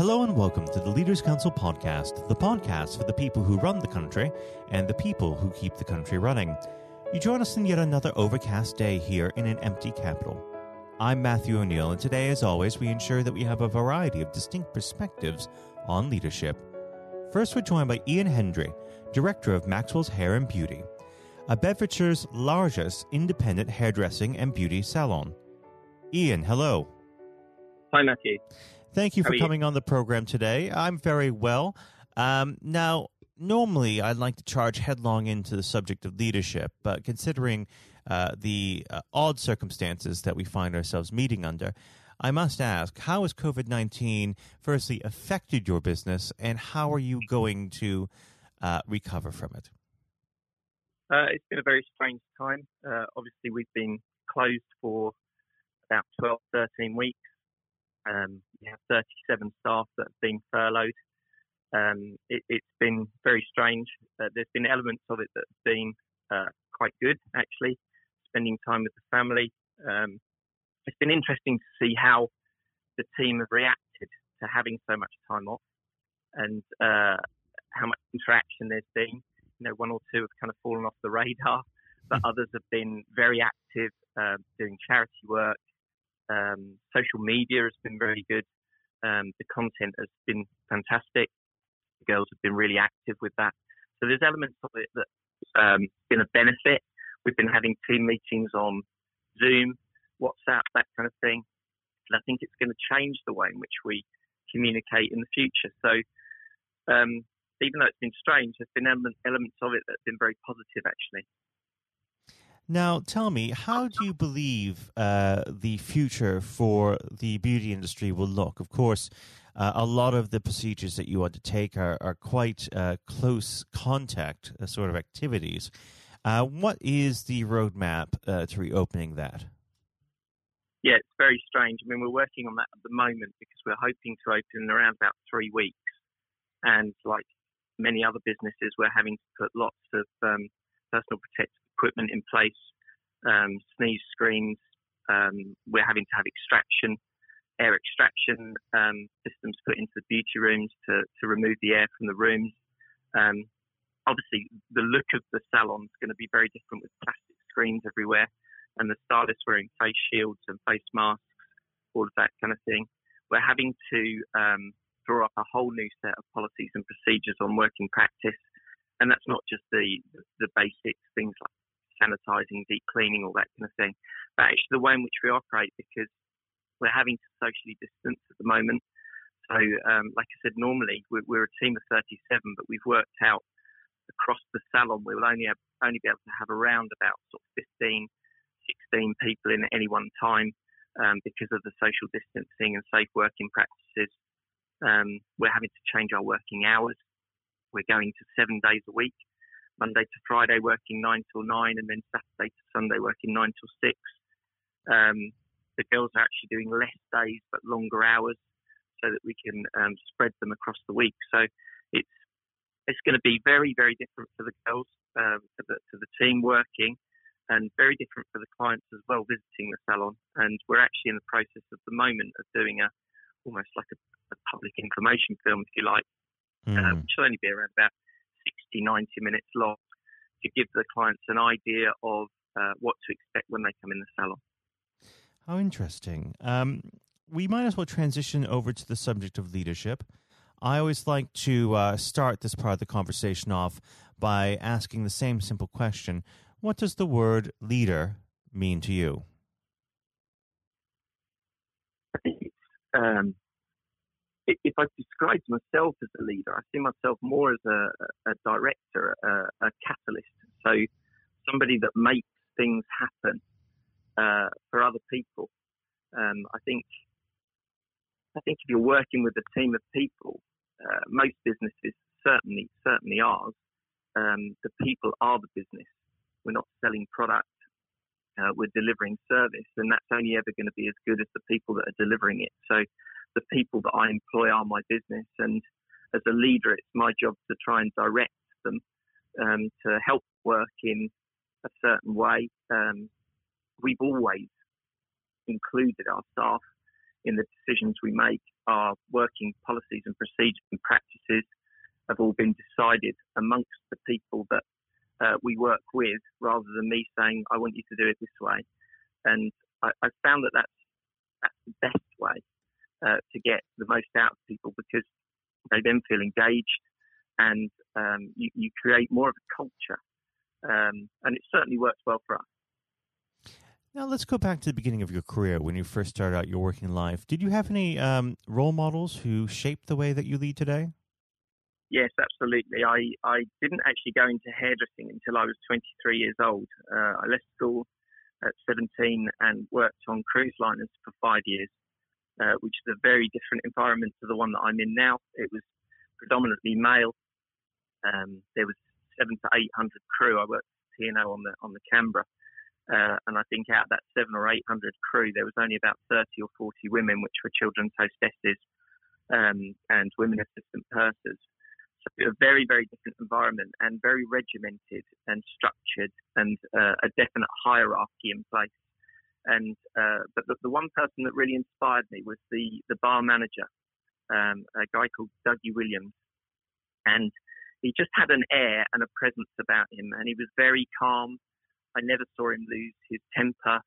Hello and welcome to the Leaders Council podcast, the podcast for the people who run the country and the people who keep the country running. You join us in yet another overcast day here in an empty capital. I'm Matthew O'Neill, and today, as always, we ensure that we have a variety of distinct perspectives on leadership. First, we're joined by Ian Hendry, Director of Maxwell's Hair and Beauty, a Bedfordshire's largest independent hairdressing and beauty salon. Ian, hello. Hi, Matthew. Thank you for you? coming on the program today. I'm very well. Um, now, normally I'd like to charge headlong into the subject of leadership, but considering uh, the uh, odd circumstances that we find ourselves meeting under, I must ask how has COVID 19 firstly affected your business, and how are you going to uh, recover from it? Uh, it's been a very strange time. Uh, obviously, we've been closed for about 12, 13 weeks. Um, we have 37 staff that have been furloughed. Um, it, it's been very strange. Uh, there's been elements of it that have been uh, quite good, actually, spending time with the family. Um, it's been interesting to see how the team have reacted to having so much time off and uh, how much interaction there's been. You know, one or two have kind of fallen off the radar, but others have been very active, uh, doing charity work. Um, social media has been very good. Um, the content has been fantastic. The girls have been really active with that. So there's elements of it that um, been a benefit. We've been having team meetings on Zoom, WhatsApp, that kind of thing. And I think it's going to change the way in which we communicate in the future. So um, even though it's been strange, there's been elements of it that have been very positive, actually. Now, tell me, how do you believe uh, the future for the beauty industry will look? Of course, uh, a lot of the procedures that you undertake are, are quite uh, close contact uh, sort of activities. Uh, what is the roadmap uh, to reopening that? Yeah, it's very strange. I mean, we're working on that at the moment because we're hoping to open in around about three weeks. And like many other businesses, we're having to put lots of um, personal protective equipment in place, um, sneeze screens. Um, we're having to have extraction, air extraction um, systems put into the beauty rooms to, to remove the air from the rooms. Um, obviously, the look of the salon is going to be very different with plastic screens everywhere and the stylists wearing face shields and face masks, all of that kind of thing. We're having to um, draw up a whole new set of policies and procedures on working practice, and that's not just the the basics things like sanitizing, deep cleaning, all that kind of thing, but actually the way in which we operate because we're having to socially distance at the moment. So, um, like I said, normally we're, we're a team of 37, but we've worked out across the salon we will only have, only be able to have around about sort of 15 16 people in at any one time um, because of the social distancing and safe working practices. Um, we're having to change our working hours. We're going to seven days a week, Monday to Friday working nine till nine, and then Saturday to Sunday working nine till six. Um, the girls are actually doing less days but longer hours, so that we can um, spread them across the week. So it's it's going to be very very different for the girls, um, for the for the team working and very different for the clients as well visiting the salon. And we're actually in the process at the moment of doing a almost like a, a public information film, if you like, uh, Hmm. which will only be around about 60, 90 minutes long to give the clients an idea of uh, what to expect when they come in the salon. How interesting. Um, we might as well transition over to the subject of leadership. I always like to uh, start this part of the conversation off by asking the same simple question What does the word leader mean to you? I think it's, um, if I describe myself as a leader, I see myself more as a, a director, a, a catalyst. So somebody that makes things happen uh, for other people. Um, I think I think if you're working with a team of people, uh, most businesses certainly certainly ours, um, the people are the business. We're not selling product. Uh, we're delivering service, and that's only ever going to be as good as the people that are delivering it. So, the people that I employ are my business, and as a leader, it's my job to try and direct them um, to help work in a certain way. Um, we've always included our staff in the decisions we make, our working policies and procedures and practices have all been decided amongst the people that uh, we work with, rather than me saying, "I want you to do it this way." And I, I found that that's that's the best way uh, to get the most out of people because they then feel engaged and um, you, you, create more of a culture. Um, and it certainly works well for us. Now let's go back to the beginning of your career when you first started out your working life. Did you have any um, role models who shaped the way that you lead today? Yes, absolutely. I, I didn't actually go into hairdressing until I was 23 years old. Uh, I left school at 17 and worked on cruise liners for five years, uh, which is a very different environment to the one that I'm in now. It was predominantly male. Um, there was seven to 800 crew. I worked P&O on the on the Canberra, uh, and I think out of that seven or 800 crew, there was only about 30 or 40 women, which were children's hostesses um, and women assistant pursers. So a very, very different environment and very regimented and structured and uh, a definite hierarchy in place. And uh, but the, the, one person that really inspired me was the the bar manager, um, a guy called Dougie Williams, and he just had an air and a presence about him, and he was very calm. I never saw him lose his temper.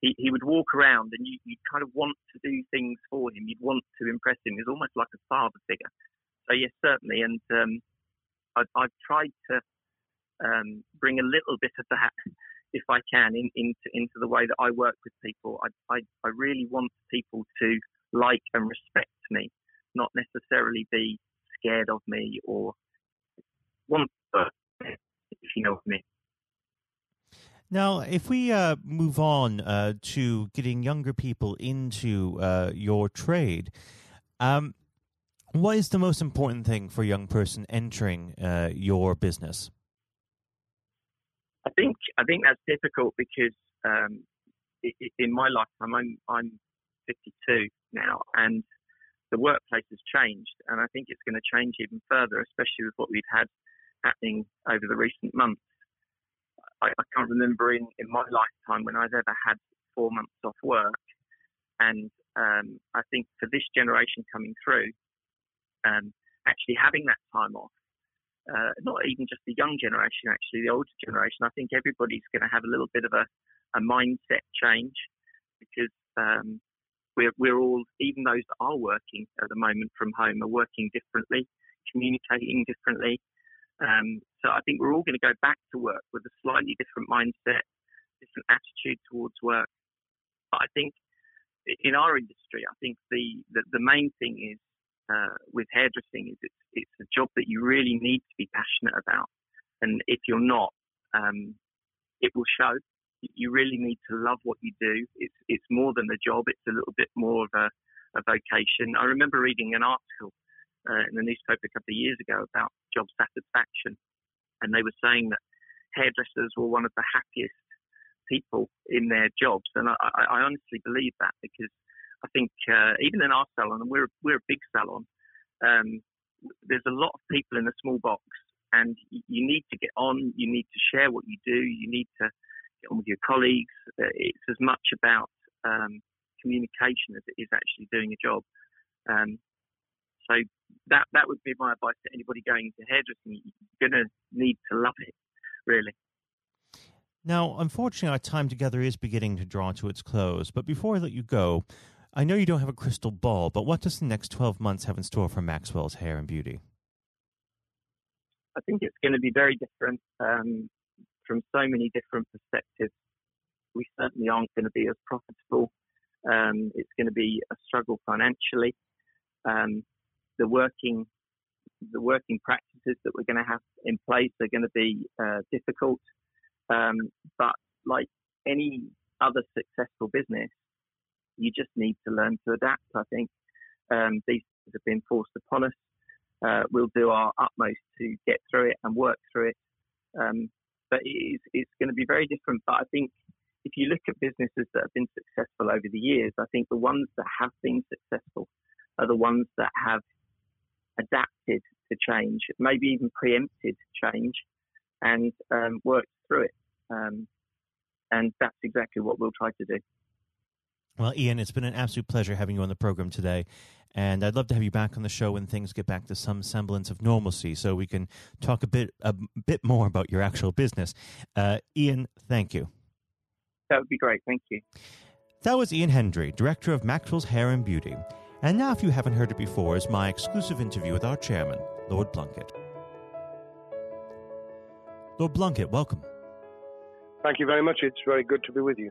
He, he would walk around, and you, would kind of want to do things for him. You'd want to impress him. He was almost like a father figure. So yes, certainly, and um, I, I've tried to um, bring a little bit of that, if I can, in, into into the way that I work with people. I, I I really want people to like and respect me, not necessarily be scared of me or want if you know what I mean. Now, if we uh, move on uh, to getting younger people into uh, your trade, um, what is the most important thing for a young person entering uh, your business? I think I think that's difficult because um, in my lifetime, I'm I'm 52 now, and the workplace has changed, and I think it's going to change even further, especially with what we've had happening over the recent months. I, I can't remember in, in my lifetime when I've ever had four months off work, and um, I think for this generation coming through, um, actually having that time off uh, not even just the young generation, actually, the older generation. I think everybody's going to have a little bit of a, a mindset change because um, we're, we're all, even those that are working at the moment from home, are working differently, communicating differently. Um, so I think we're all going to go back to work with a slightly different mindset, different attitude towards work. But I think in our industry, I think the, the, the main thing is uh, with hairdressing is it's it's a job that you really need to be passionate about, and if you're not, um, it will show. You really need to love what you do. It's it's more than a job. It's a little bit more of a, a vocation. I remember reading an article uh, in the newspaper a couple of years ago about job satisfaction, and they were saying that hairdressers were one of the happiest people in their jobs, and I, I, I honestly believe that because I think uh, even in our salon, and we're we're a big salon, um, there's a lot of people in a small box, and you need to get on. You need to share what you do. You need to get on with your colleagues. Uh, it's as much about um, communication as it is actually doing a job. Um, so that that would be my advice to anybody going into hairdressing. You're going to need to love it, really. Now, unfortunately, our time together is beginning to draw to its close. But before I let you go, I know you don't have a crystal ball, but what does the next 12 months have in store for Maxwell's Hair and Beauty? I think it's going to be very different um, from so many different perspectives. We certainly aren't going to be as profitable. Um, it's going to be a struggle financially. Um, the working the working practices that we're going to have in place are going to be uh, difficult. Um, but like any other successful business, you just need to learn to adapt. I think um, these things have been forced upon us. Uh, we'll do our utmost to get through it and work through it. Um, but it is, it's going to be very different. But I think if you look at businesses that have been successful over the years, I think the ones that have been successful are the ones that have adapted to change, maybe even preempted change, and um, worked through it. Um, and that's exactly what we'll try to do. Well, Ian, it's been an absolute pleasure having you on the program today. And I'd love to have you back on the show when things get back to some semblance of normalcy, so we can talk a bit a bit more about your actual business. Uh, Ian, thank you. That would be great. Thank you. That was Ian Hendry, director of Maxwell's Hair and Beauty. And now, if you haven't heard it before, is my exclusive interview with our chairman, Lord Blunkett. Lord Blunkett, welcome. Thank you very much. It's very good to be with you.